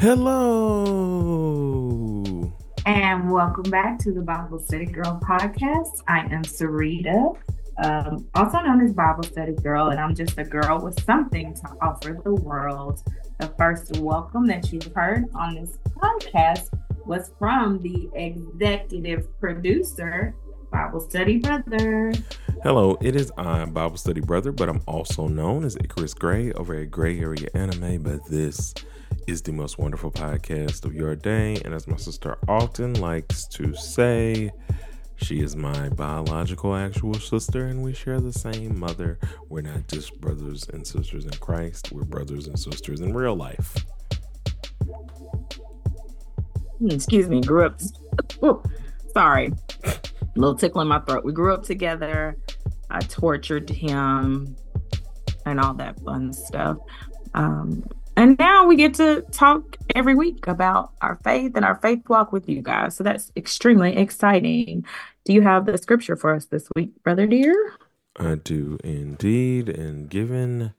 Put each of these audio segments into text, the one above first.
Hello. And welcome back to the Bible Study Girl podcast. I am Sarita, um, also known as Bible Study Girl, and I'm just a girl with something to offer the world. The first welcome that you've heard on this podcast was from the executive producer, Bible Study Brother. Hello, it is I, Bible Study Brother, but I'm also known as Icarus Gray over at Gray Area Anime. But this is the most wonderful podcast of your day. And as my sister often likes to say, she is my biological actual sister, and we share the same mother. We're not just brothers and sisters in Christ, we're brothers and sisters in real life. Hmm, excuse me, grew up. Ooh, sorry, a little tickle in my throat. We grew up together. I tortured him and all that fun stuff. Um, and now we get to talk every week about our faith and our faith walk with you guys. So that's extremely exciting. Do you have the scripture for us this week, brother dear? I do indeed. And given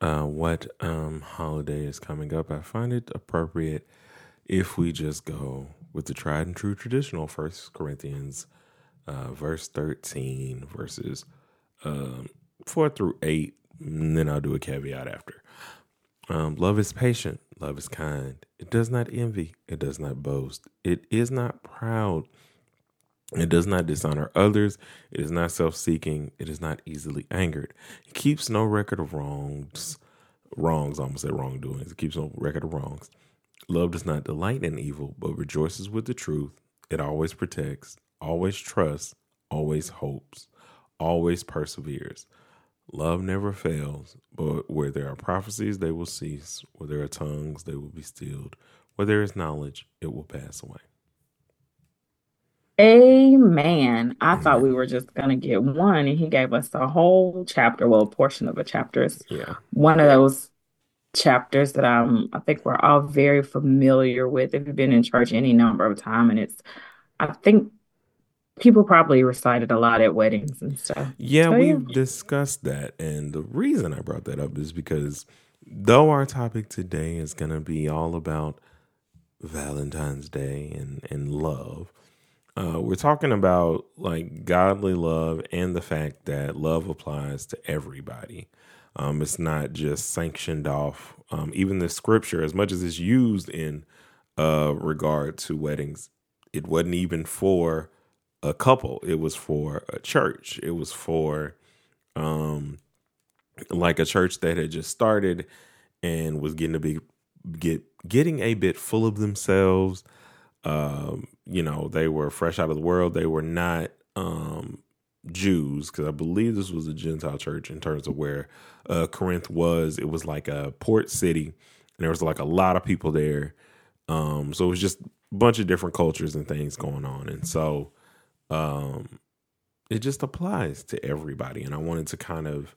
uh, what um, holiday is coming up, I find it appropriate if we just go with the tried and true traditional First Corinthians, uh, verse thirteen, verses um, four through eight, and then I'll do a caveat after. Um, love is patient. Love is kind. It does not envy. It does not boast. It is not proud. It does not dishonor others. It is not self seeking. It is not easily angered. It keeps no record of wrongs. Wrongs, almost said wrongdoings. It keeps no record of wrongs. Love does not delight in evil, but rejoices with the truth. It always protects, always trusts, always hopes, always perseveres. Love never fails, but where there are prophecies, they will cease. Where there are tongues, they will be stilled. Where there is knowledge, it will pass away. Amen. I Amen. thought we were just going to get one, and he gave us a whole chapter, well, a portion of a chapter. Yeah. One of those chapters that I'm, I think we're all very familiar with if you've been in church any number of time. And it's, I think people probably recited a lot at weddings and stuff. Yeah, so, we've yeah. discussed that. And the reason I brought that up is because though our topic today is going to be all about Valentine's Day and, and love, uh, we're talking about like godly love and the fact that love applies to everybody. Um, it's not just sanctioned off. Um, even the scripture, as much as it's used in uh, regard to weddings, it wasn't even for a couple. It was for a church. It was for um like a church that had just started and was getting a big get getting a bit full of themselves. Um, you know, they were fresh out of the world. They were not um Jews because I believe this was a Gentile church in terms of where uh, Corinth was. It was like a port city, and there was like a lot of people there. Um, so it was just a bunch of different cultures and things going on, and so um, it just applies to everybody. And I wanted to kind of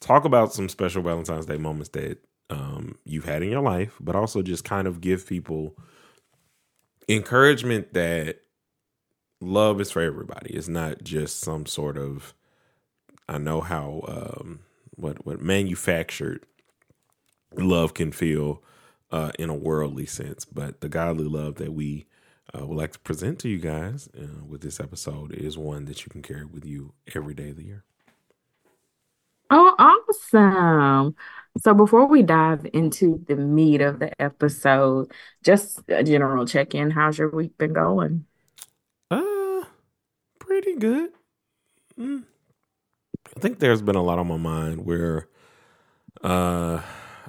talk about some special Valentine's Day moments that um, you've had in your life, but also just kind of give people encouragement that love is for everybody. It's not just some sort of I know how um, what what manufactured love can feel uh, in a worldly sense, but the godly love that we uh, would like to present to you guys uh, with this episode is one that you can carry with you every day of the year. Oh, awesome. So before we dive into the meat of the episode, just a general check-in. How's your week been going? Uh, pretty good. Mm. I think there's been a lot on my mind where uh,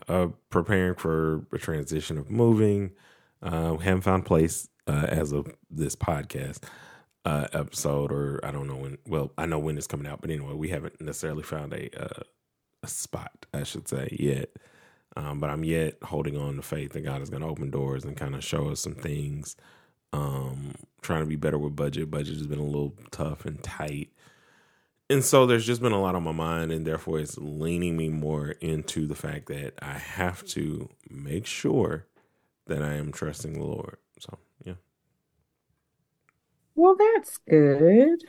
uh preparing for a transition of moving. Uh, we haven't found place uh, as of this podcast uh, episode, or I don't know when. Well, I know when it's coming out, but anyway, we haven't necessarily found a uh, a spot, I should say, yet. Um, but I'm yet holding on to faith that God is going to open doors and kind of show us some things. Um, trying to be better with budget. Budget has been a little tough and tight. And so there's just been a lot on my mind, and therefore it's leaning me more into the fact that I have to make sure that I am trusting the Lord. Well, that's good.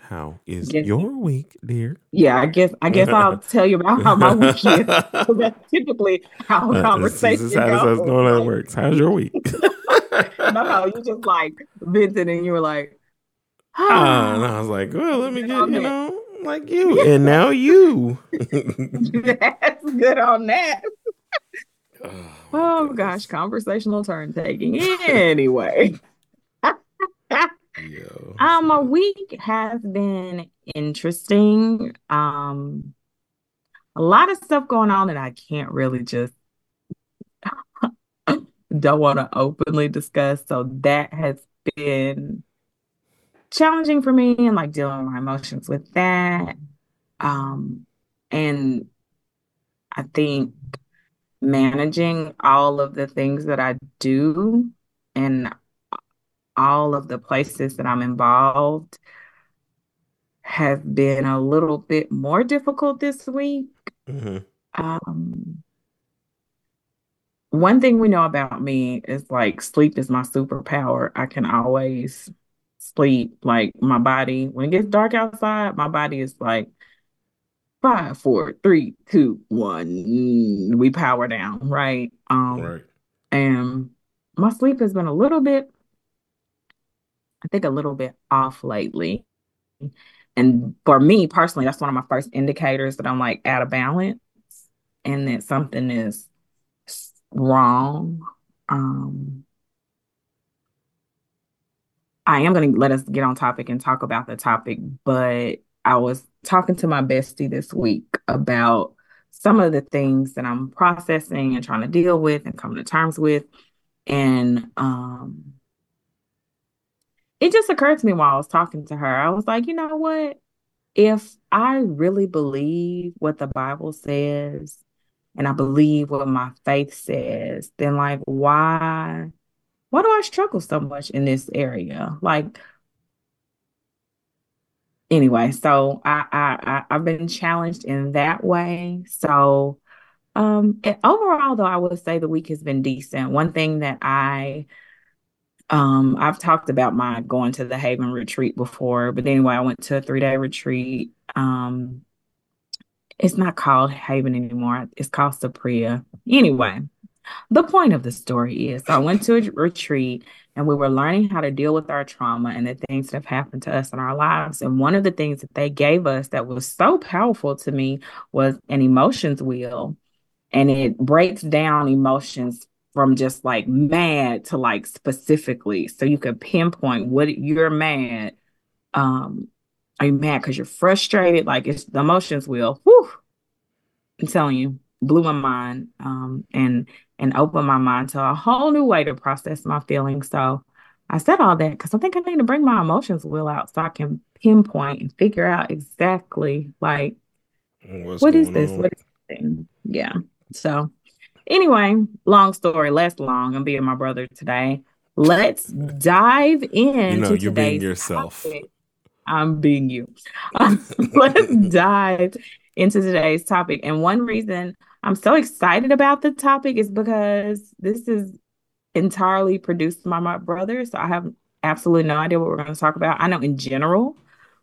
How is yes. your week, dear? Yeah, I guess I guess I'll tell you about how my week is. that's typically how a conversation this, this is how, goes. how that works. How's your week? no, no, you just like vented and you were like, ah. and I was like, well, let me get you know like you, and now you. that's good on that. Oh, oh gosh, conversational turn taking. Anyway. Yo. Um, a week has been interesting. Um, a lot of stuff going on that I can't really just don't want to openly discuss. So that has been challenging for me and like dealing with my emotions with that. Um, and I think managing all of the things that I do and all of the places that I'm involved have been a little bit more difficult this week. Mm-hmm. Um, one thing we know about me is like sleep is my superpower. I can always sleep. Like my body, when it gets dark outside, my body is like five, four, three, two, one. We power down, right? Um, right. And my sleep has been a little bit I think a little bit off lately. And for me personally, that's one of my first indicators that I'm like out of balance and that something is wrong. Um, I am going to let us get on topic and talk about the topic, but I was talking to my bestie this week about some of the things that I'm processing and trying to deal with and come to terms with. And um, it just occurred to me while I was talking to her. I was like, you know what? If I really believe what the Bible says and I believe what my faith says, then like why why do I struggle so much in this area? Like anyway, so I I, I have been challenged in that way. So um overall though I would say the week has been decent. One thing that I um, I've talked about my going to the Haven retreat before, but anyway, I went to a three day retreat. Um, it's not called Haven anymore. It's called Saprea. Anyway, the point of the story is I went to a retreat and we were learning how to deal with our trauma and the things that have happened to us in our lives. And one of the things that they gave us that was so powerful to me was an emotions wheel. And it breaks down emotions from just like mad to like specifically. So you could pinpoint what you're mad um are you mad because you're frustrated? Like it's the emotions wheel. Whew, i'm telling you blew my mind um and and opened my mind to a whole new way to process my feelings so i said all that because i think i need to bring my emotions wheel out so i can pinpoint and figure out exactly like What's what is this on? what is this thing yeah so Anyway, long story, less long. I'm being my brother today. Let's dive in. You know, you're being yourself. Topic. I'm being you. let's dive into today's topic. And one reason I'm so excited about the topic is because this is entirely produced by my brother. So I have absolutely no idea what we're going to talk about. I know in general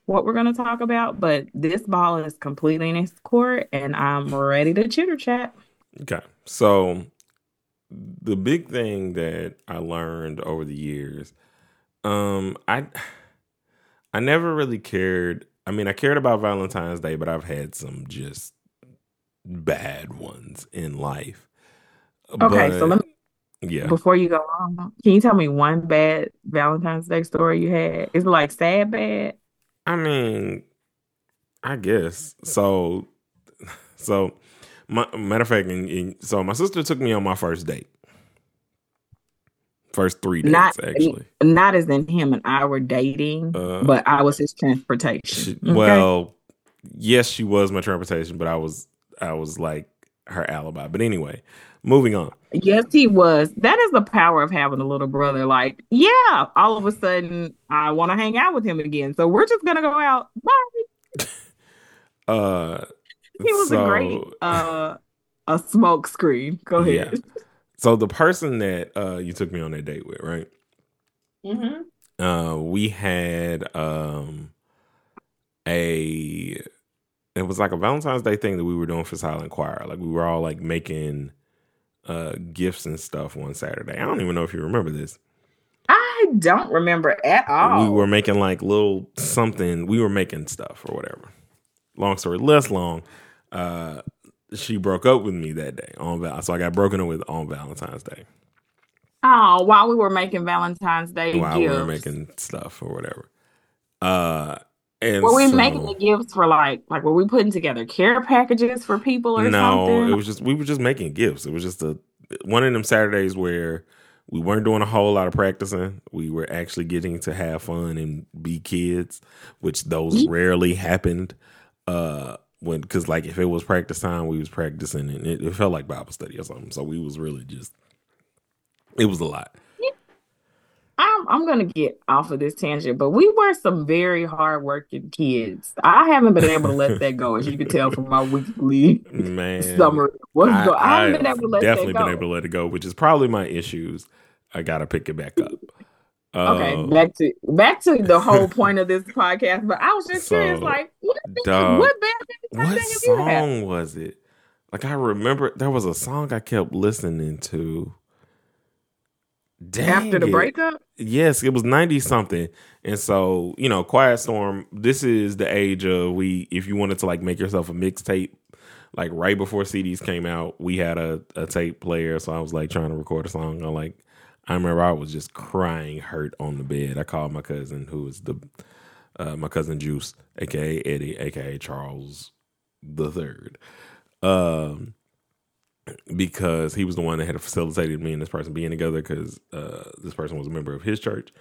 what we're going to talk about, but this ball is completely in his court and I'm ready to chitter chat. Okay. So the big thing that I learned over the years, um, I I never really cared. I mean, I cared about Valentine's Day, but I've had some just bad ones in life. Okay, but, so let me yeah. Before you go on, can you tell me one bad Valentine's Day story you had? Is it like sad bad? I mean, I guess so. So my, matter of fact, and, and, so my sister took me on my first date. First three dates, not, actually. Not as in him and I were dating, uh, but I was his transportation. She, okay? Well, yes, she was my transportation, but I was I was like her alibi. But anyway, moving on. Yes, he was. That is the power of having a little brother. Like, yeah, all of a sudden I want to hang out with him again. So we're just gonna go out. Bye. uh he was so, a great uh a smoke screen. Go ahead. Yeah. So the person that uh you took me on that date with, right? Mm-hmm. Uh we had um a it was like a Valentine's Day thing that we were doing for Silent Choir. Like we were all like making uh gifts and stuff one Saturday. I don't even know if you remember this. I don't remember at all. We were making like little something. We were making stuff or whatever. Long story less long. Uh, she broke up with me that day on Val. So I got broken up with on Valentine's Day. Oh, while we were making Valentine's Day while gifts. we were making stuff or whatever. Uh, and were we so, making the gifts for like like were we putting together care packages for people or no, something? it was just we were just making gifts. It was just a one of them Saturdays where we weren't doing a whole lot of practicing. We were actually getting to have fun and be kids, which those rarely happened. Uh, when because like if it was practice time, we was practicing and it, it felt like Bible study or something. So we was really just it was a lot. I'm gonna get off of this tangent, but we were some very hardworking kids. I haven't been able to let that go, as you can tell from my weekly Man, summary. What's I, go- I haven't been able to let definitely that go. been able to let it go, which is probably my issues. I gotta pick it back up. Okay, Uh, back to back to the whole point of this podcast. But I was just curious, like, what, dog, what band what song was it? Like I remember there was a song I kept listening to. Dang after the it. breakup? Yes, it was 90 something. And so, you know, Quiet Storm, this is the age of we if you wanted to like make yourself a mixtape, like right before CDs came out, we had a, a tape player. So I was like trying to record a song. I like I remember I was just crying hurt on the bed. I called my cousin who was the uh, my cousin Juice, aka Eddie, aka Charles the third. Um because he was the one that had facilitated me and this person being together because uh, this person was a member of his church.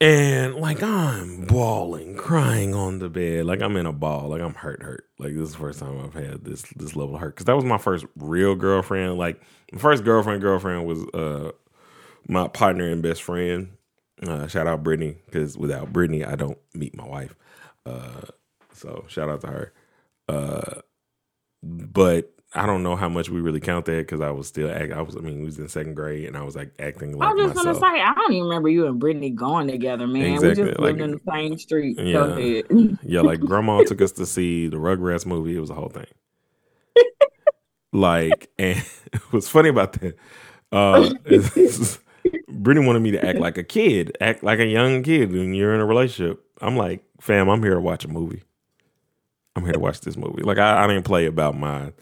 And like I'm bawling, crying on the bed, like I'm in a ball, like I'm hurt, hurt. Like this is the first time I've had this this level of hurt because that was my first real girlfriend. Like my first girlfriend, girlfriend was uh my partner and best friend. Uh, shout out Brittany because without Brittany, I don't meet my wife. Uh, so shout out to her. Uh, but I don't know how much we really count that because I was still act. I was. I mean, we was in second grade and I was like acting like I was just myself. gonna say, I don't even remember you and Brittany going together, man. Exactly, We just like- lived in the same street. Yeah. Yeah, like grandma took us to see the Rugrats movie. It was a whole thing. like, and what's funny about that? Uh, Brittany wanted me to act like a kid, act like a young kid when you're in a relationship. I'm like, fam, I'm here to watch a movie. I'm here to watch this movie. Like, I, I didn't play about my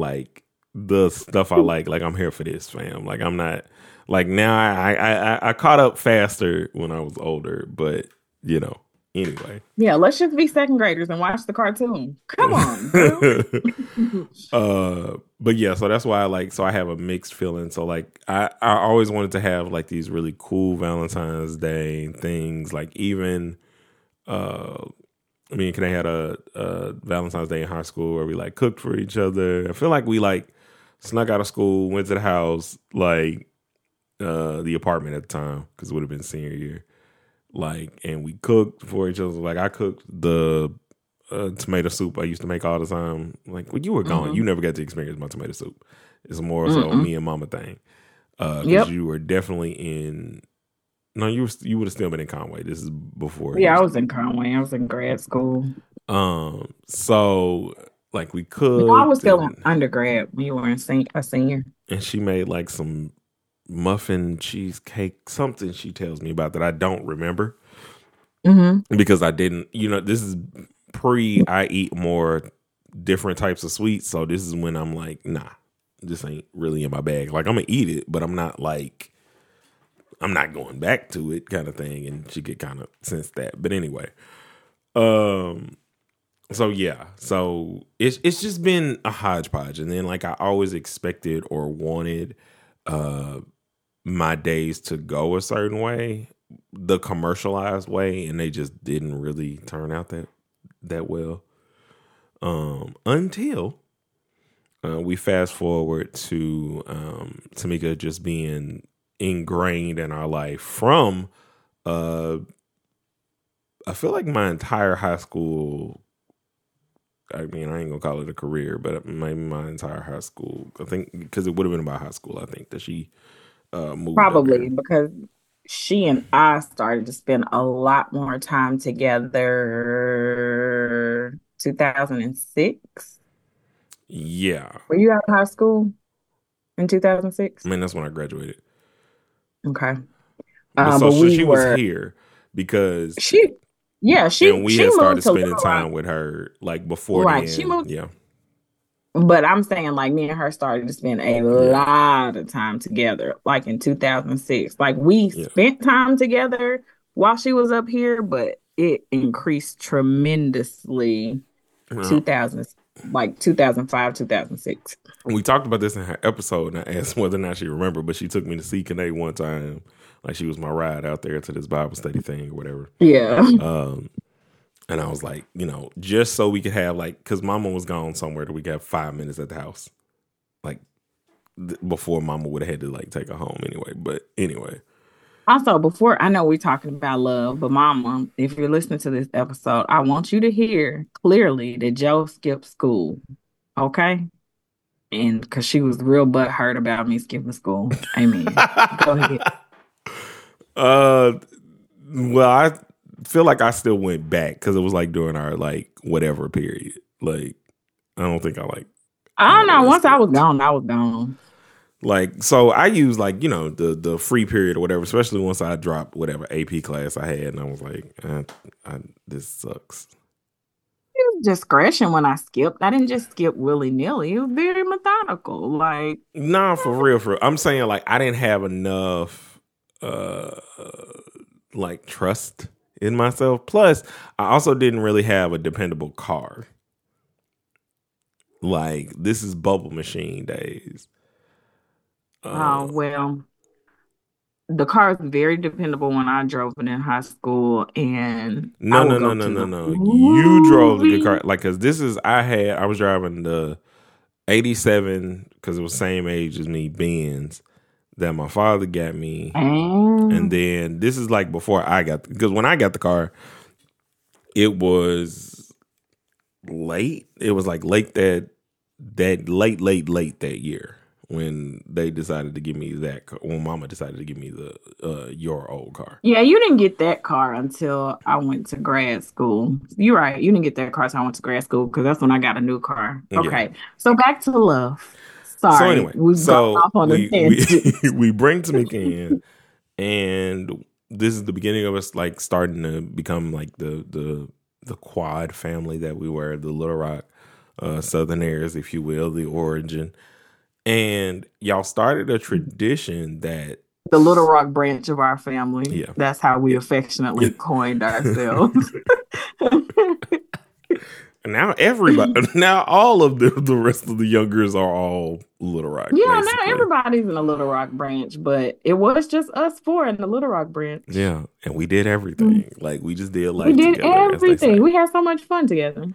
like the stuff I like. Like, I'm here for this, fam. Like, I'm not like now. I I I, I caught up faster when I was older, but you know, anyway. Yeah, let's just be second graders and watch the cartoon. Come on. uh but yeah so that's why i like so i have a mixed feeling so like i i always wanted to have like these really cool valentine's day things like even uh i mean can i had a, a valentine's day in high school where we like cooked for each other i feel like we like snuck out of school went to the house like uh the apartment at the time because it would have been senior year like and we cooked for each other like i cooked the uh, tomato soup I used to make all the time. Like when you were gone, Mhm. you never got to experience my tomato soup. It's more so Mm-mm. me and mama thing. Uh, 'cause Yep. you were definitely in. No, you were, you would have still been in Conway. This is before. yeah, I was in Conway. I was in grad school. Um. So like we could. No, I was still in undergrad when you were in sen- a senior. and she made like some muffin cheesecake something she tells me about that I don't remember Mm-hmm. because I didn't you know this is pre I eat more different types of sweets so this is when I'm like nah this ain't really in my bag like I'm gonna eat it but I'm not like I'm not going back to it kind of thing and she could kind of sense that. But anyway um so yeah so it's it's just been a hodgepodge. And then like I always expected or wanted uh my days to go a certain way the commercialized way and they just didn't really turn out that that well. Um until uh, we fast forward to um Tamika just being ingrained in our life from uh I feel like my entire high school I mean I ain't gonna call it a career but maybe my entire high school I think because it would have been about high school I think that she uh moved Probably because she and I started to spend a lot more time together 2006. Yeah. Were you out of high school in 2006? I mean, that's when I graduated. Okay. Um, so, so we she were was here because she yeah, she and we she had started spending Little time Rock. with her like before Right. She moved yeah. But I'm saying like me and her started to spend a lot of time together, like in 2006. Like we Yeah. spent time together while she was up here, but it increased tremendously Yeah. 2000 like 2005, 2006. We talked about this in her episode, and I asked whether or not she remembered, but she took me to see Kane one time. Like she was my ride out there to this Bible study thing or whatever. Yeah. Um, and I was like, you know, just so we could have like, because Mama was gone somewhere, that we could have five minutes at the house, like th- before Mama would have had to like take her home anyway. But anyway, Also, before I know we're talking about love, but mama, if you're listening to this episode, I want you to hear clearly that Joe skipped school. Okay? And because she was real butthurt about me skipping school. Amen. Go ahead. uh, well, I feel like I still went back because it was like during our like whatever period. Like, I don't think I like I don't know. Once I was gone, I was gone. Like so i use like you know the the free period or whatever especially once i dropped whatever ap class i had and i was like eh, I, this sucks It was discretion when I skipped. I didn't just skip willy nilly. It was very methodical. Like, nah for real for real. i'm saying like i didn't have enough uh like trust in myself plus i also didn't really have a dependable car like this is bubble machine days Uh, oh, well, the car is very dependable when I drove it in high school. And No, no, no, no, no, no. You drove the good car, like, cause this is I had. I was driving the '87 because it was same age as me, Benz, that my father got me, And, and then this is like before I got because when I got the car, it was late. It was like late that that late, late, late that year when they decided to give me that. car- When Mama decided to give me the uh your old car. yeah, you didn't get that car until I went to grad school. You're right. You didn't get that car until I went to grad school because that's when I got a new car. Yeah. Okay. So back to love. Sorry. So anyway, We've so off on we, we, we bring Tamika in, and this is the beginning of us like starting to become like the the the quad family that we were, the Little Rock uh, Southerners, if you will, the origin. And y'all started a tradition that the Little Rock branch of our family. Yeah. That's how we affectionately coined ourselves. now everybody, now all of the the rest of the youngers are all Little Rock. yeah, now basically. everybody's in the Little Rock branch, but it was just us four in the Little Rock branch. Yeah, and we did everything. Mm. Like we just did like we did together. as they say. everything. We had so much fun together.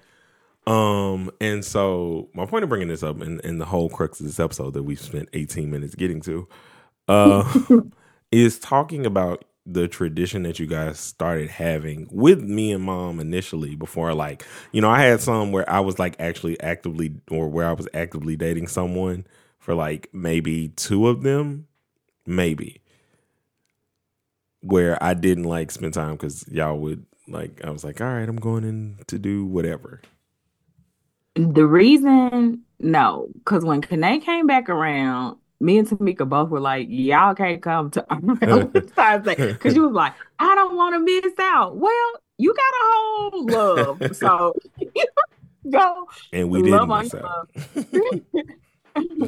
Um, and so my point of bringing this up and, and the whole crux of this episode that we've spent 18 minutes getting to, uh, is talking about the tradition that you guys started having with me and mom initially before like, you know, I had some where I was like actually actively or where I was actively dating someone for like maybe two of them, maybe. Where I didn't like spend time because y'all would like I was like, all right, I'm going in to do whatever. The reason, no, because when Kane came back around, me and Tamika both were like, y'all can't come to our Valentine's Day. Because you was like, I don't want to miss out. Well, you got a whole love. So go and we love didn't on your love.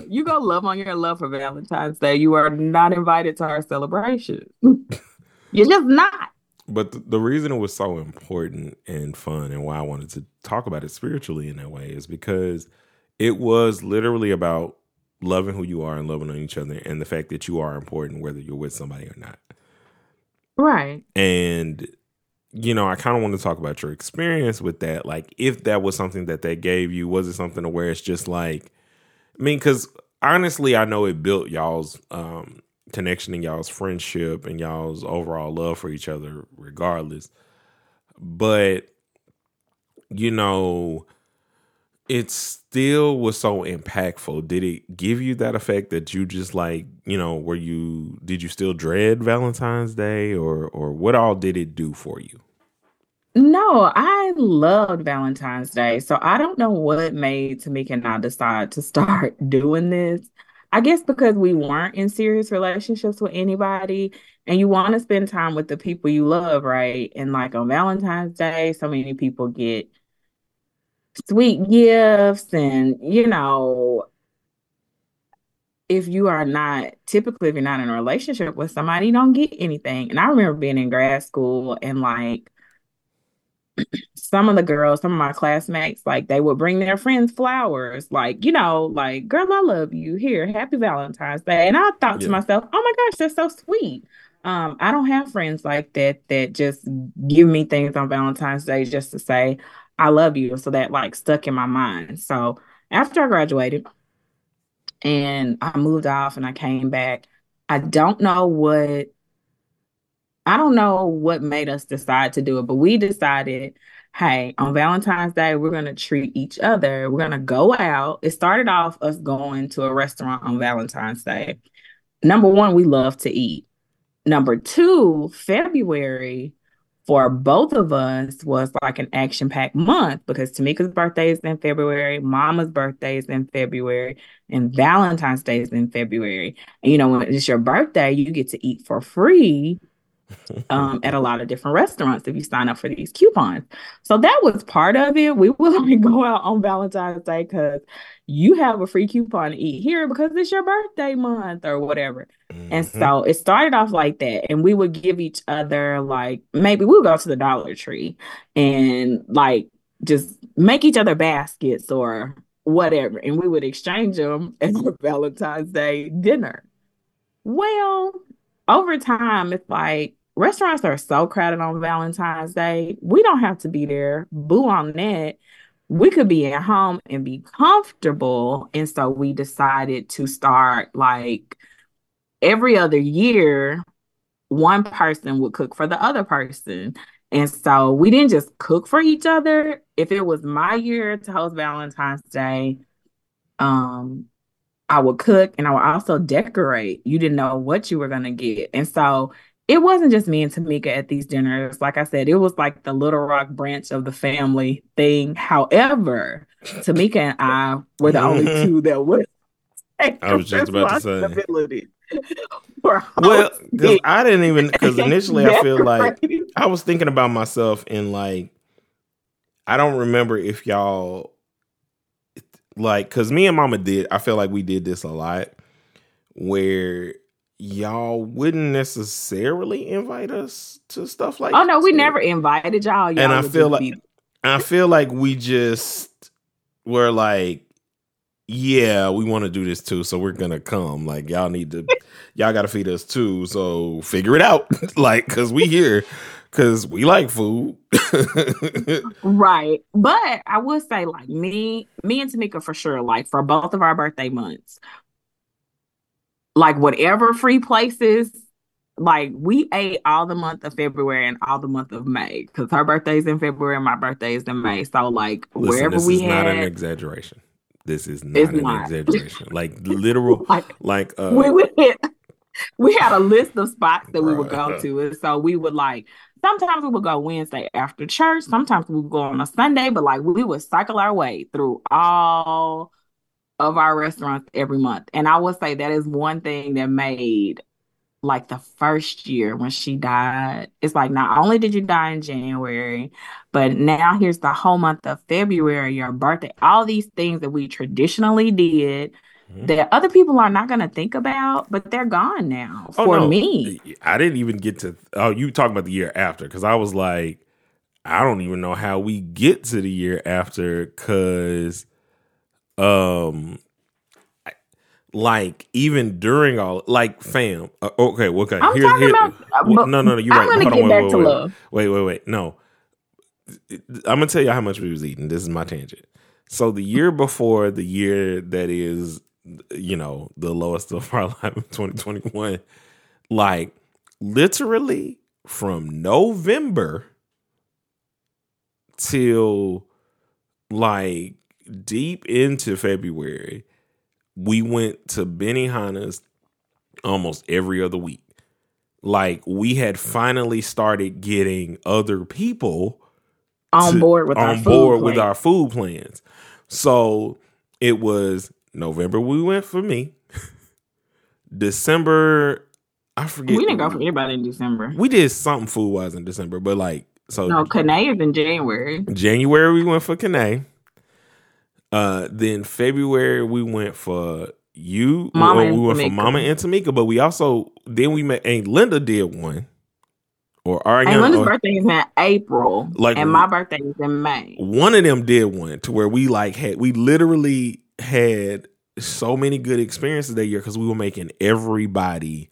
you go love on your love for Valentine's Day. You are not invited to our celebration. You're just not. But the, reason it was so important and fun, and why I wanted to talk about it spiritually in that way, is because it was literally about loving who you are and loving on each other, and the fact that you are important, whether you're with somebody or not. Right. And you know, I kind of want to talk about your experience with that. Like, if that was something that they gave you, was it something to where it's just like, I mean, because honestly, I know it built y'all's um, connection and y'all's friendship and y'all's overall love for each other, regardless. But you know, it still was so impactful. Did it give you that effect that you just like, you know, were you did you still dread Valentine's Day or or what all did it do for you? No, I loved Valentine's Day. So I don't know what made Tamika and I decide to start doing this. I guess because we weren't in serious relationships with anybody and you want to spend time with the people you love, right? And like on Valentine's Day, so many people get sweet gifts and you know if you are not typically if you're not in a relationship with somebody you don't get anything and i remember being in grad school and like some of the girls some of my classmates like they would bring their friends flowers like you know like girl i love you here happy valentine's day and i thought yeah. to myself oh my gosh that's so sweet um, I don't have friends like that that just give me things on Valentine's Day just to say, I love you. So that like stuck in my mind. So after I graduated and I moved off and I came back, I don't know what I don't know what made us decide to do it, but we decided, hey, on Valentine's Day, we're gonna treat each other. We're gonna go out. It started off us going to a restaurant on Valentine's Day. Number one, we love to eat. Number two, February for both of us was like an action packed month because Tamika's birthday is in February, Mama's birthday is in February, and Valentine's Day is in February. And you know, when it's your birthday, you get to eat for free um, at a lot of different restaurants if you sign up for these coupons. So that was part of it. We will only go out on Valentine's Day because you have a free coupon to eat here because it's your birthday month or whatever. Mm-hmm. And so it started off like that. And we would give each other, like, maybe we would go to the Dollar Tree and like just make each other baskets or whatever. And we would exchange them as a Valentine's Day dinner. Well, over time, it's like restaurants are so crowded on Valentine's Day. We don't have to be there. Boo on that we could be at home and be comfortable. And so we decided to start like every other year, one person would cook for the other person. And so we didn't just cook for each other. If it was my year to host Valentine's Day, um, I would cook and I would also decorate. You didn't know what you were gonna get. And so it wasn't just me and Tamika at these dinners. Like I said, it was like the Little Rock branch of the family thing. However, Tamika and I were the only mm-hmm. two that would take I was just about to say. Well, because I didn't even because initially I feel like I was thinking about myself in like I don't remember if y'all like because me and Mama did. I feel like we did this a lot where y'all wouldn't necessarily invite us to stuff like Oh no, we never invited y'all. y'all and I feel like be- I feel like we just were like yeah, we want to do this too, so we're gonna come. Like y'all need to, y'all got to feed us too. So figure it out, like, cause we here, cause we like food. right, but I would say like me, me and Tamika for sure. Like for both of our birthday months, like whatever free places like we ate all the month of February and all the month of May because her birthday's in February and my birthday is in May. So like Listen, wherever this we is had, not an exaggeration. This is not an not. exaggeration. Like literal, like, like uh, we would hit, we had a list of spots that we would go to, and so we would like. Sometimes we would go Wednesday after church. Sometimes we would go on a Sunday, but like we would cycle our way through all of our restaurants every month. And I will say that is one thing that made like the first year when she died. It's like not only did you die in January, but now here's the whole month of February, your birthday, all these things that we traditionally did mm-hmm. that other people are not going to think about, but they're gone now oh, for no. me. I didn't even get to, oh, you talking about the year after, because I was like, I don't even know how we get to the year after because um like even during all like fam uh, okay okay I'm here's, here, about, no no no you're I'm right. Hold on, wait, wait, wait, wait wait wait. No. I'm gonna tell you how much we was eating. This is my tangent. So the year before the year that is you know the lowest of our life 2021 like literally from november till like deep into February, we went to Benihana's almost every other week. Like we had finally started getting other people on to- board with our on food board with plan. our food plans. So it was November we went for me. December, I forget. We didn't go for anybody in December. We did something food wise in December, but like so No, Kane is in January. January we went for Kane. Uh, then February we went for you. Mama we went for Mama and Tamika, but we also then we met. And Linda did one, or Ariana. And Linda's or- birthday is in April, Like- and my birthday is in May. one of them did one to where we like had we literally had so many good experiences that year because we were making everybody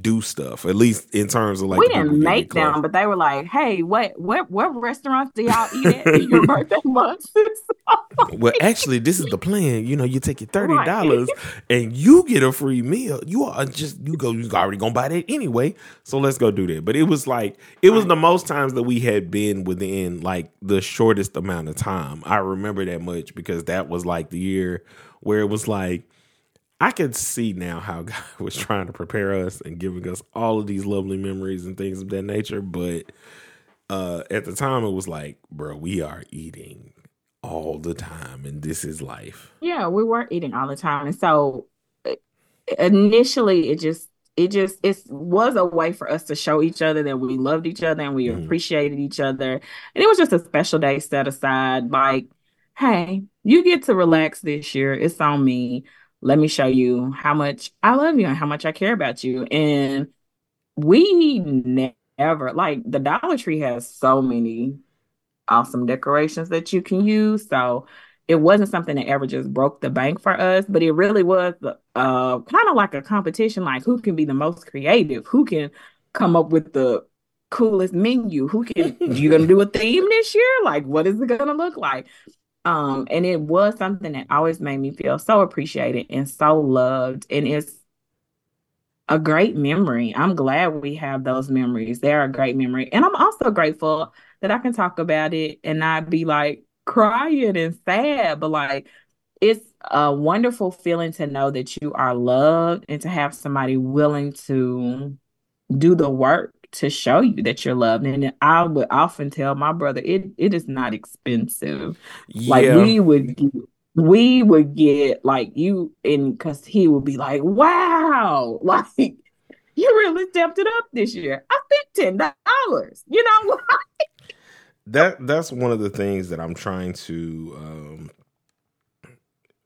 do stuff at least in terms of like we didn't make them, but they were like, "Hey, what, what, what restaurants do y'all eat at in your birthday months?" well actually this is the plan you know you take your $30 and you get a free meal. You are just you go you already gonna buy that anyway so let's go do that. But it was like it was Right. the most times that we had been within like the shortest amount of time. I remember that much because that was like the year where it was like I could see now how God was trying to prepare us and giving us all of these lovely memories and things of that nature. But uh, at the time, it was like, bro, we are eating all the time, and this is life. yeah, we were eating all the time, and so uh, initially, it just, it just, it was a way for us to show each other that we loved each other and we Mhm. appreciated each other, and it was just a special day set aside. Like, hey, you get to relax this year. It's on me. Let me show you how much I love you and how much I care about you. And we never like the Dollar Tree has so many awesome decorations that you can use. So it wasn't something that ever just broke the bank for us, but it really was uh kind of like a competition, like who can be the most creative, who can come up with the coolest menu, who can you gonna do a theme this year? Like what is it gonna look like? Um, and it was something that always made me feel so appreciated and so loved. And it's a great memory. I'm glad we have those memories. They're a great memory. And I'm also grateful that I can talk about it and not be like crying and sad, but like it's a wonderful feeling to know that you are loved and to have somebody willing to do the work to show you that you're loved. And I would often tell my brother, it it is not expensive. Like we would get, we would get like you and because he would be like, wow, like you really stepped it up this year. I spent ten dollars. You know, that that's one of the things that I'm trying to um,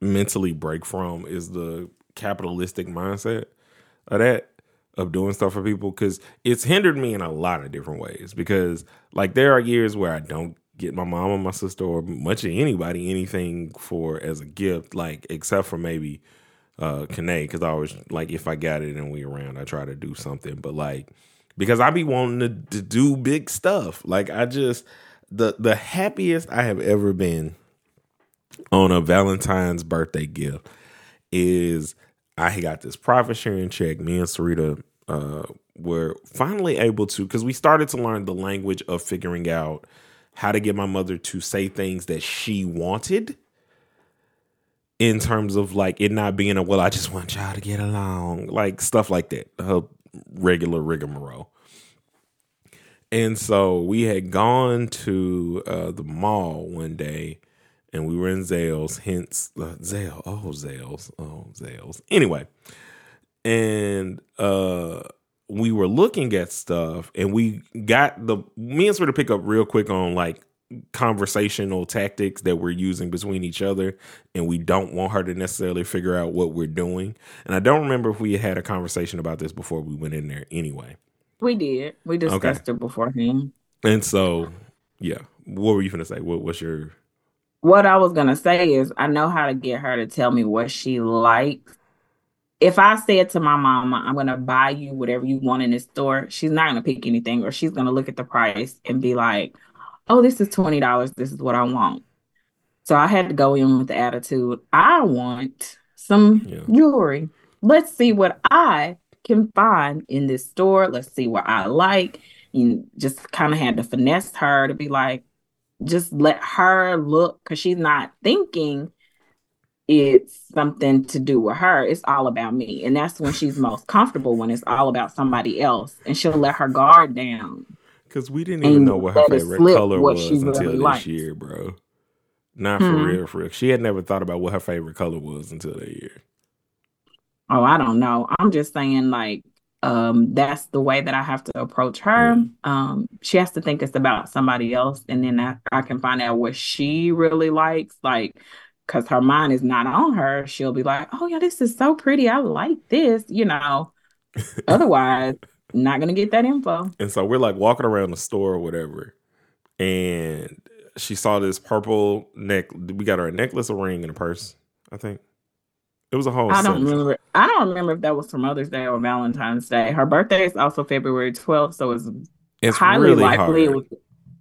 mentally break from is the capitalistic mindset of that of doing stuff for people because it's hindered me in a lot of different ways because like there are years where I don't get my mom or my sister or much of anybody anything for as a gift like except for maybe uh Kane because I always like if I got it and we around I try to do something. But like because I be wanting to, to do big stuff. Like I just the the happiest I have ever been on a Valentine's birthday gift is I got this profit sharing check. Me and Sarita uh, were finally able to because we started to learn the language of figuring out how to get my mother to say things that she wanted in terms of like it not being a well I just want y'all to get along like stuff like that her regular rigmarole. And so we had gone to uh, the mall one day and we were in Zales, hence uh, Zale. Oh, Zales. Oh, Zales. Anyway, and uh, we were looking at stuff and we got the, me and sort of pick up real quick on like conversational tactics that we're using between each other and we don't want her to necessarily figure out what we're doing. And I don't remember if we had a conversation about this before we went in there anyway. we did. We discussed it beforehand. And so, yeah. What were you gonna say? What what's your What I was gonna say is I know how to get her to tell me what she likes. If I said to my mama, I'm gonna buy you whatever you want in this store, she's not gonna pick anything, or she's gonna look at the price and be like, "Oh, this is twenty dollars. This is what I want." So I had to go in with the attitude, "I want some Yeah. jewelry. Let's see what I can find in this store. Let's see what I like." And just kind of had to finesse her to be like, just let her look because she's not thinking it's something to do with her. It's all about me. And that's when she's most comfortable when it's all about somebody else. And she'll let her guard down. Because we didn't even know what her favorite color was until really this likes. year, bro. Not for hmm. real, for real. She had never thought about what her favorite color was until that year. Oh, I don't know. I'm just saying, like, um, that's the way that I have to approach her. Um, she has to think it's about somebody else, and then I, I can find out what she really likes. Like, because her mind is not on her, she'll be like, "Oh yeah, this is so pretty. I like this," you know. Otherwise, not gonna get that info. And so we're like walking around the store or whatever, and she saw this purple neck. We got her a necklace, a ring, and a purse. I think it was a whole. I don't remember. I don't remember if that was for Mother's Day or Valentine's Day. Her birthday is also February twelfth, so it's, it's highly really likely it was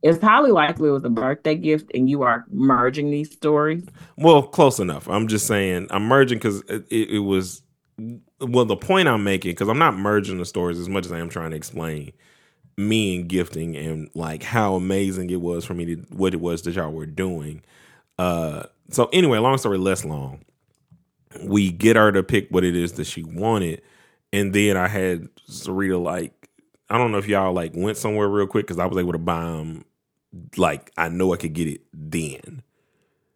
it's highly likely it was a birthday gift and you are merging these stories. Well, close enough. I'm just saying I'm merging because it, it, was well the point I'm making because I'm not merging the stories as much as I am trying to explain me and gifting and like how amazing it was for me to what it was that y'all were doing. Uh, so anyway, long story less long. We get her to pick what it is that she wanted, and then I had Sarita like I don't know if y'all like went somewhere real quick because I was able to buy them like I know I could get it then.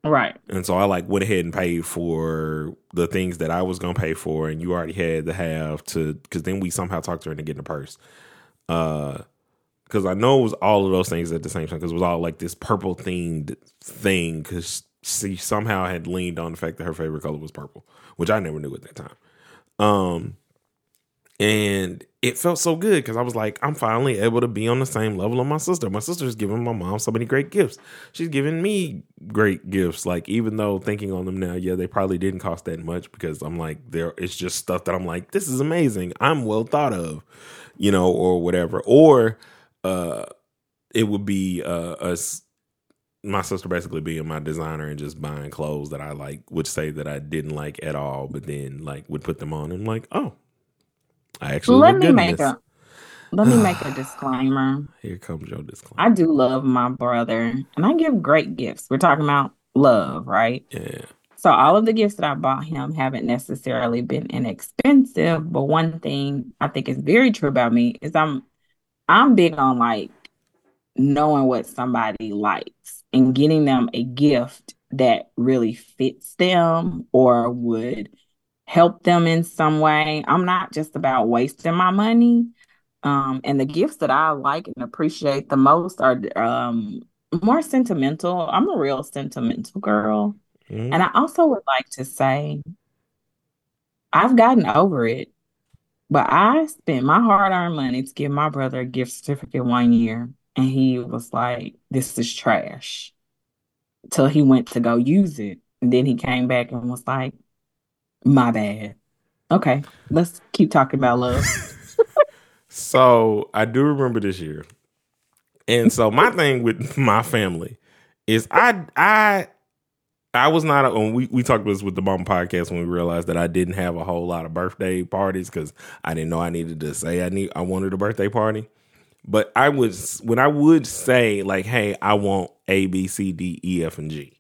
Right. And so I like went ahead and paid for the things that I was gonna pay for, and you already had to have to because then we somehow talked her into getting a purse. Uh, because I know it was all of those things at the same time because it was all like this purple themed thing because she somehow had leaned on the fact that her favorite color was purple, which I never knew at that time. Um, and it felt so good because I was like, I'm finally able to be on the same level of my sister. My sister's giving my mom so many great gifts. She's giving me great gifts. Like, even though thinking on them now, yeah, they probably didn't cost that much because I'm like, there it's just stuff that I'm like, this is amazing. I'm well thought of, you know, or whatever. Or uh it would be uh us my sister basically being my designer and just buying clothes that I like would say that I didn't like at all, but then like would put them on and like, oh, I actually let me make a let me make a disclaimer. Here comes your disclaimer. I do love my brother, and I give great gifts. We're talking about love, right? Yeah. So all of the gifts that I bought him haven't necessarily been inexpensive, but one thing I think is very true about me is I'm I'm big on like knowing what somebody likes and getting them a gift that really fits them or would help them in some way. I'm not just about wasting my money. Um, and the gifts that I like and appreciate the most are um, more sentimental. I'm a real sentimental girl. Mm-hmm. And I also would like to say, I've gotten over it, but I spent my hard earned money to give my brother a gift certificate one year. And he was like, This is trash. Till he went to go use it. And then he came back and was like, my bad. Okay, let's keep talking about love. so I do remember this year, and so my thing with my family is I I I was not on. We we talked about this with the Mom podcast when we realized that I didn't have a whole lot of birthday parties because I didn't know I needed to say I need I wanted a birthday party. But I would when I would say like, "Hey, I want A, B, C, D, E, F, and G."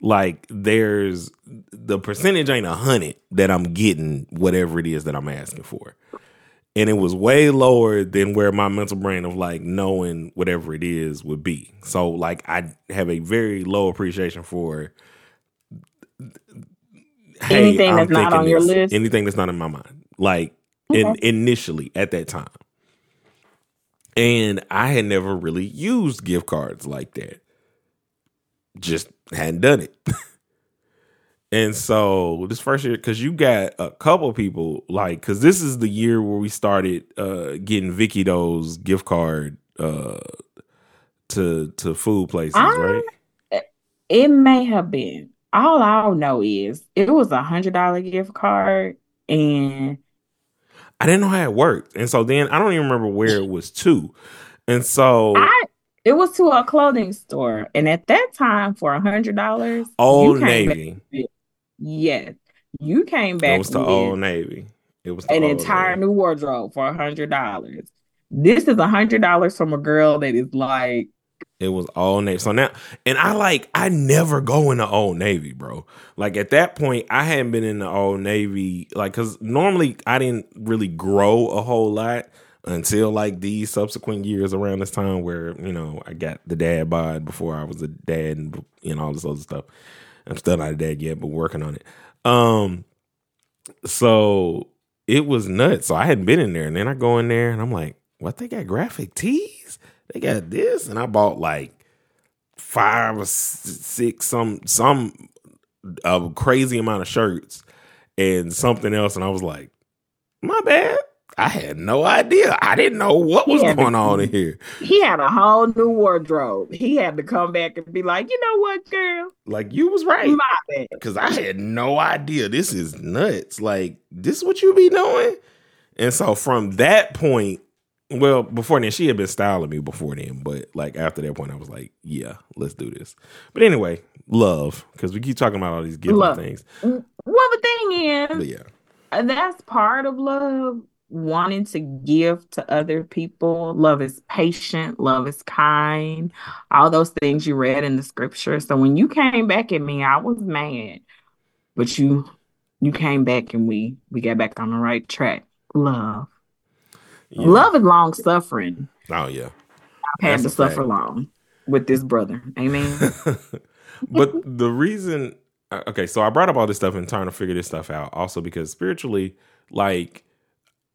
like there's the percentage ain't a hundred that I'm getting whatever it is that I'm asking for. And it was way lower than where my mental brain of like knowing whatever it is would be. So like I have a very low appreciation for hey, anything I'm that's not on this, your list. Anything that's not in my mind. Like okay. in, initially at that time. And I had never really used gift cards like that just hadn't done it. and so this first year, because you got a couple people like, because this is the year where we started uh, getting Vicky those gift card uh, to to food places, I, right? It may have been. All I know is it was a hundred dollar gift card, and I didn't know how it worked. And so then I don't even remember where it was to. And so I it was to a clothing store, and at that time, for a hundred dollars, Old Navy. yes, you came back. It was the Old Navy. It was an entire Navy. new wardrobe for a hundred dollars. This is a hundred dollars from a girl that is like It was all Navy. So now, and I like, I never go in the Old Navy, bro. Like at that point, I hadn't been in the Old Navy, like, cause normally I didn't really grow a whole lot until like these subsequent years around this time where, you know, I got the dad bod before I was a dad and, and all this other stuff. I'm still not a dad yet, but working on it. Um, so it was nuts. So I hadn't been in there. And then I go in there and I'm like, what? They got graphic tees? They got this. And I bought like five or six, some, some a crazy amount of shirts and something else. And I was like, my bad. I had no idea. I didn't know what was going to, on in here. He had a whole new wardrobe. He had to come back and be like, you know what, girl? Like you was right. My bad. Because I had no idea. This is nuts. Like, this is what you be doing? And so from that point, well, before then, she had been styling me before then, but like after that point, I was like, yeah, let's do this. But anyway, love, because we keep talking about all these gifting things. Well, the thing is, but yeah, uh, that's part of love wanting to give to other people. Love is patient, love is kind, all those things you read in the scripture. So when you came back at me, I was mad. But you you came back and we we got back on the right track. Love. Yeah. Love is long suffering. Oh yeah. I've had That's to suffer fact. long with this brother. Amen. but the reason uh, okay, so I brought up all this stuff and trying to figure this stuff out also because spiritually, like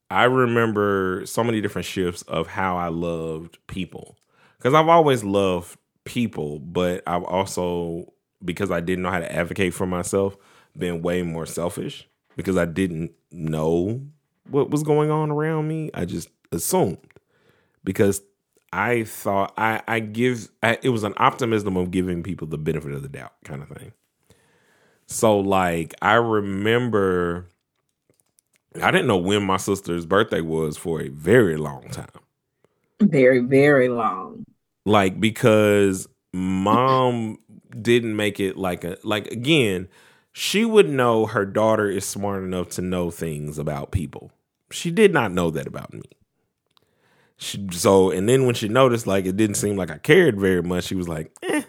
I remember so many different shifts of how I loved people. Because I've always loved people, but I've also, because I didn't know how to advocate for myself, been way more selfish because I didn't know what was going on around me. I just assumed because I thought I, I give, I, it was an optimism of giving people the benefit of the doubt kind of thing. So, like, I remember I didn't know when my sister's birthday was for a very long time. Very, very long. Like because mom didn't make it like a like again, she would know her daughter is smart enough to know things about people. She did not know that about me. She, so and then when she noticed like it didn't seem like I cared very much, she was like, eh,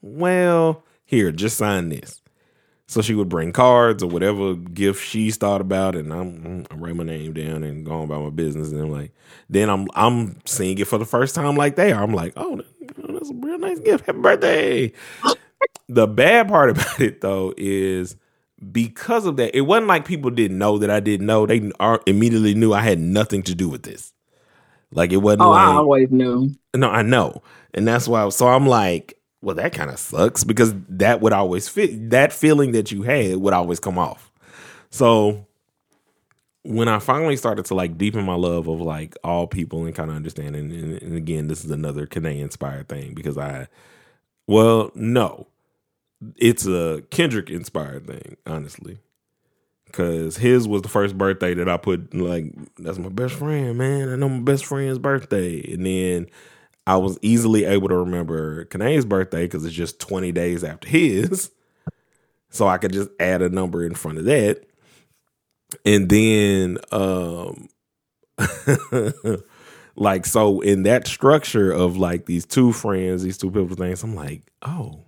well, here, just sign this. So she would bring cards or whatever gift she's thought about, and I'm I write my name down and go about my business. And I'm like, then I'm I'm seeing it for the first time like they are. I'm like, oh, that's a real nice gift. Happy birthday. The bad part about it though is because of that, it wasn't like people didn't know that I didn't know. They immediately knew I had nothing to do with this. Like it wasn't. Oh, like, I always knew. No, I know, and that's why. So I'm like, well, that kind of sucks because that would always fit. That feeling that you had would always come off. So when I finally started to like deepen my love of like all people and kind of understanding, and, and again, this is another Kanye inspired thing because I, well, no, it's a Kendrick inspired thing, honestly. Cause his was the first birthday that I put like that's my best friend, man. I know my best friend's birthday, and then I was easily able to remember Kanae's birthday because it's just 20 days after his. So I could just add a number in front of that. And then um like so in that structure of like these two friends, these two people things, I'm like, oh,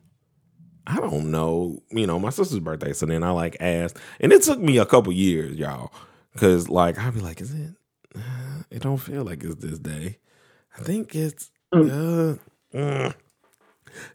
I don't know, you know, my sister's birthday. So then I like asked, and it took me a couple years, y'all, because like I'd be like, is it? Uh, it don't feel like it's this day. I think it's Mm. Uh, mm.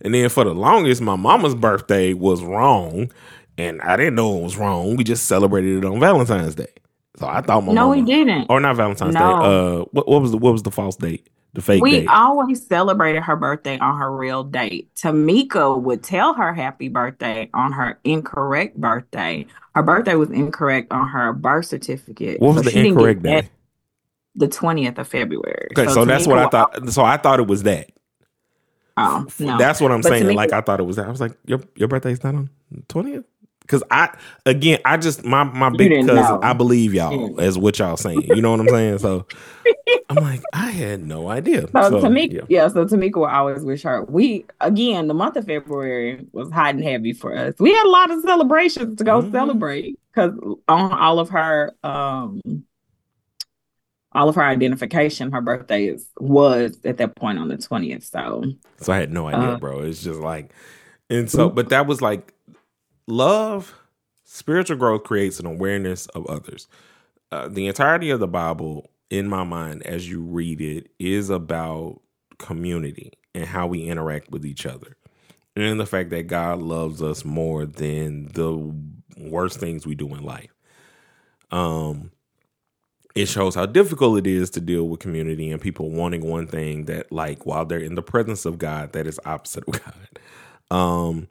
And then for the longest, my mama's birthday was wrong, and I didn't know it was wrong. We just celebrated it on Valentine's Day. So I thought my no, mama, we didn't, or not Valentine's no. Day. Uh, what, what was the what was the false date? The fake date? we date. always celebrated her birthday on her real date. Tamika would tell her happy birthday on her incorrect birthday. Her birthday was incorrect on her birth certificate. What was so the incorrect day? the 20th of February. Okay, so, so that's what I thought. So I thought it was that. Oh, no. That's what I'm but saying. like I thought it was that. I was like, your your birthday's not on the 20th? Because I again, I just my my big cousin, know. I believe y'all as what y'all saying. You know what I'm saying? So I'm like, I had no idea. So, so Tamika, yeah. yeah. So Tamika will always wish her. We again, the month of February was hot and heavy for us. We had a lot of celebrations to go mm-hmm. celebrate because on all of her um all of her identification, her birthday is was at that point on the 20th. So So I had no idea, Uh, bro. It's just like and so but that was like love, spiritual growth creates an awareness of others. Uh, the entirety of the Bible, in my mind, as you read it, is about community and how we interact with each other. And the fact that God loves us more than the worst things we do in life. Um it shows how difficult it is to deal with community and people wanting one thing that like while they're in the presence of God that is opposite of God. Um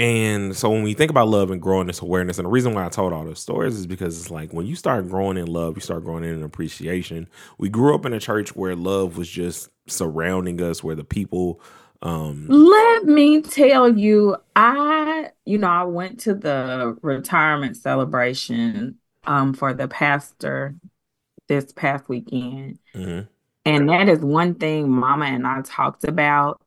and so when we think about love and growing this awareness, and the reason why I told all those stories is because it's like when you start growing in love, you start growing in appreciation. We grew up in a church where love was just surrounding us, where the people um let me tell you, I, you know, I went to the retirement celebration um for the pastor this past weekend. mhm, And that is one thing Mama and I talked about.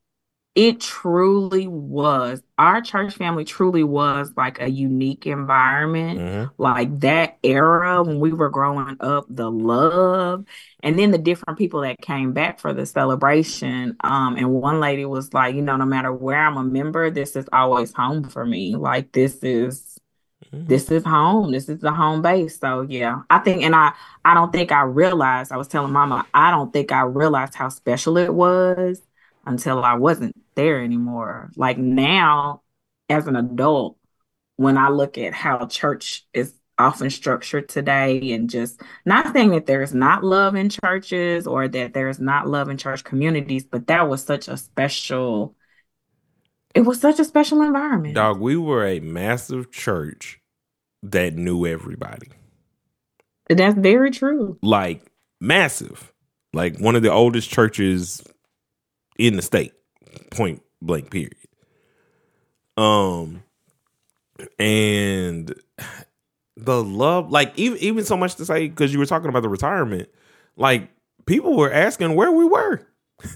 It truly was, our church family truly was like a unique environment. mhm, Like that era when we were growing up, the love, and then the different people that came back for the celebration. Um, and one lady was like, you know, no matter where I'm a member, this is always home for me. Like this is mhm. this is home. This is the home base. So yeah, I think, and I, I don't think I realized. I was telling Mama, I don't think I realized how special it was until I wasn't there anymore. Like now, as an adult, when I look at how church is often structured today, and just not saying that there's not love in churches or that there's not love in church communities, but that was such a special. It was such a special environment. Dog, we were a massive church that knew everybody. That's very true. Like massive. Like one of the oldest churches in the state. Point blank period. Um and the love like even even so much to say because you were talking about the retirement like people were asking where we were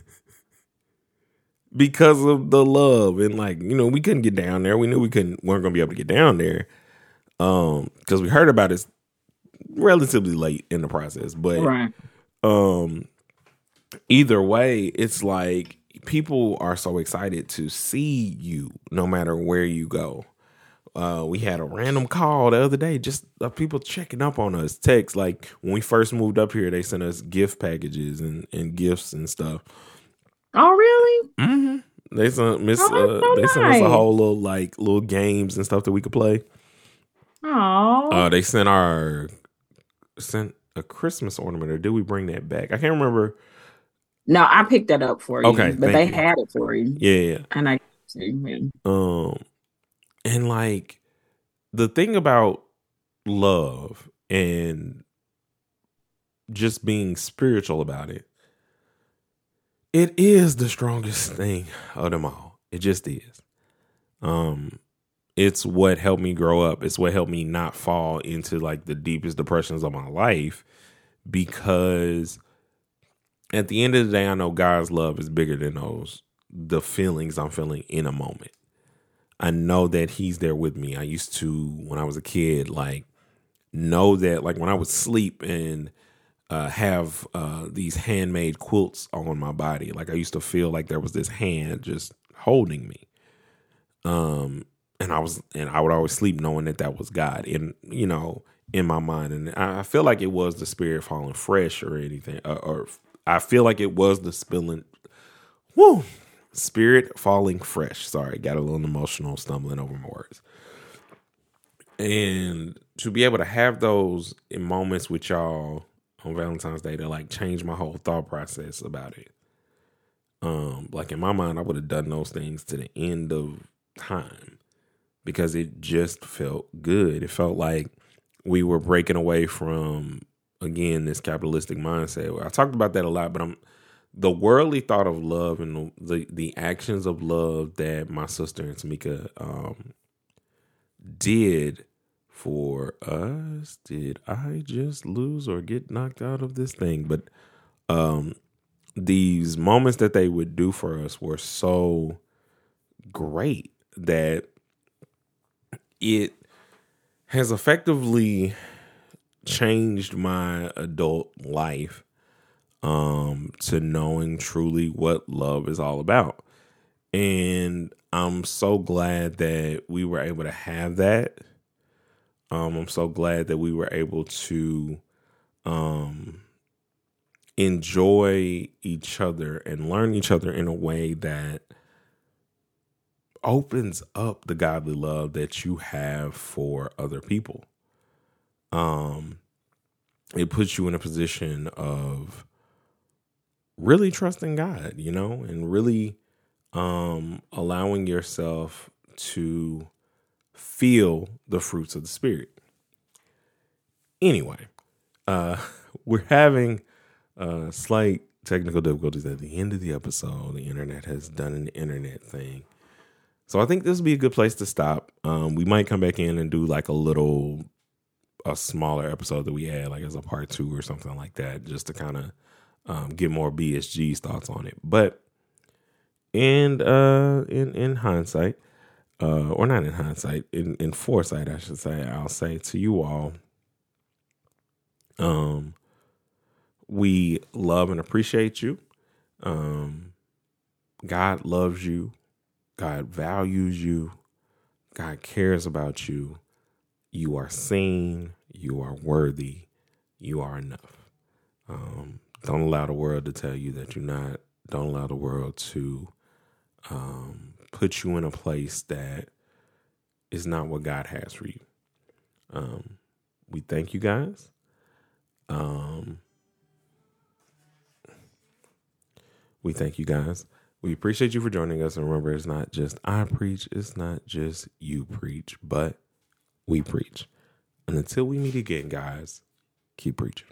because of the love and like you know we couldn't get down there we knew we couldn't weren't gonna be able to get down there um because we heard about it relatively late in the process but Right. um either way it's like people are so excited to see you no matter where you go uh we had a random call the other day just of people checking up on us text like when we first moved up here they sent us gift packages and and gifts and stuff Oh, really? mm-hmm. they sent miss Oh, uh, so they sent us a whole little like little games and stuff that we could play Oh. uh they sent our sent a christmas ornament or did we bring that back i can't remember no, I picked that up for you. Okay, But they you. had it for you. yeah yeah And I. Um, and like the thing about love and just being spiritual about it, it is the strongest thing of them all. It just is. Um, it's what helped me grow up. It's what helped me not fall into like the deepest depressions of my life because at the end of the day, I know God's love is bigger than those the feelings I'm feeling in a moment. I know that he's there with me. I used to when I was a kid, like know that like when I would sleep and uh, have uh, these handmade quilts on my body, like I used to feel like there was this hand just holding me. Um, and I was and I would always sleep knowing that that was God, in you know, in my mind, and I I feel like it was the spirit falling fresh or anything, uh, or I feel like it was the spilling. Woo! Spirit falling fresh. Sorry, got a little emotional stumbling over my words. And to be able to have those moments with y'all on Valentine's Day to like change my whole thought process about it. Um, like in my mind, I would have done those things to the end of time because it just felt good. It felt like we were breaking away from again this capitalistic mindset. I talked about that a lot, but I'm the worldly thought of love and the the, actions of love that my sister and Tamika um, did for us. Did I just lose or get knocked out of this thing? But um, these moments that they would do for us were so great that it has effectively changed my adult life um, to knowing truly what love is all about. And I'm so glad that we were able to have that. Um, I'm so glad that we were able to um, enjoy each other and learn each other in a way that opens up the godly love that you have for other people. Um, it puts you in a position of really trusting God, you know, and really um, allowing yourself to feel the fruits of the Spirit. Anyway, uh, we're having uh, slight technical difficulties at the end of the episode. The internet has done an internet thing. So I think this would be a good place to stop. Um, we might come back in and do like a little, a smaller episode that we had, like as a part two or something like that, just to kind of um, get more BSG's thoughts on it. But and uh, in in hindsight, uh, or not in hindsight, in in foresight, I should say, I'll say to you all, um, we love and appreciate you. Um, God loves you. God values you. God cares about you. You are seen. You are worthy. You are enough. Um, don't allow the world to tell you that you're not. Don't allow the world to um, put you in a place that is not what God has for you. Um, we thank you guys. Um, we thank you guys. We appreciate you for joining us. And remember, it's not just I preach, it's not just you preach, but we preach. And until we meet again, guys, keep preaching.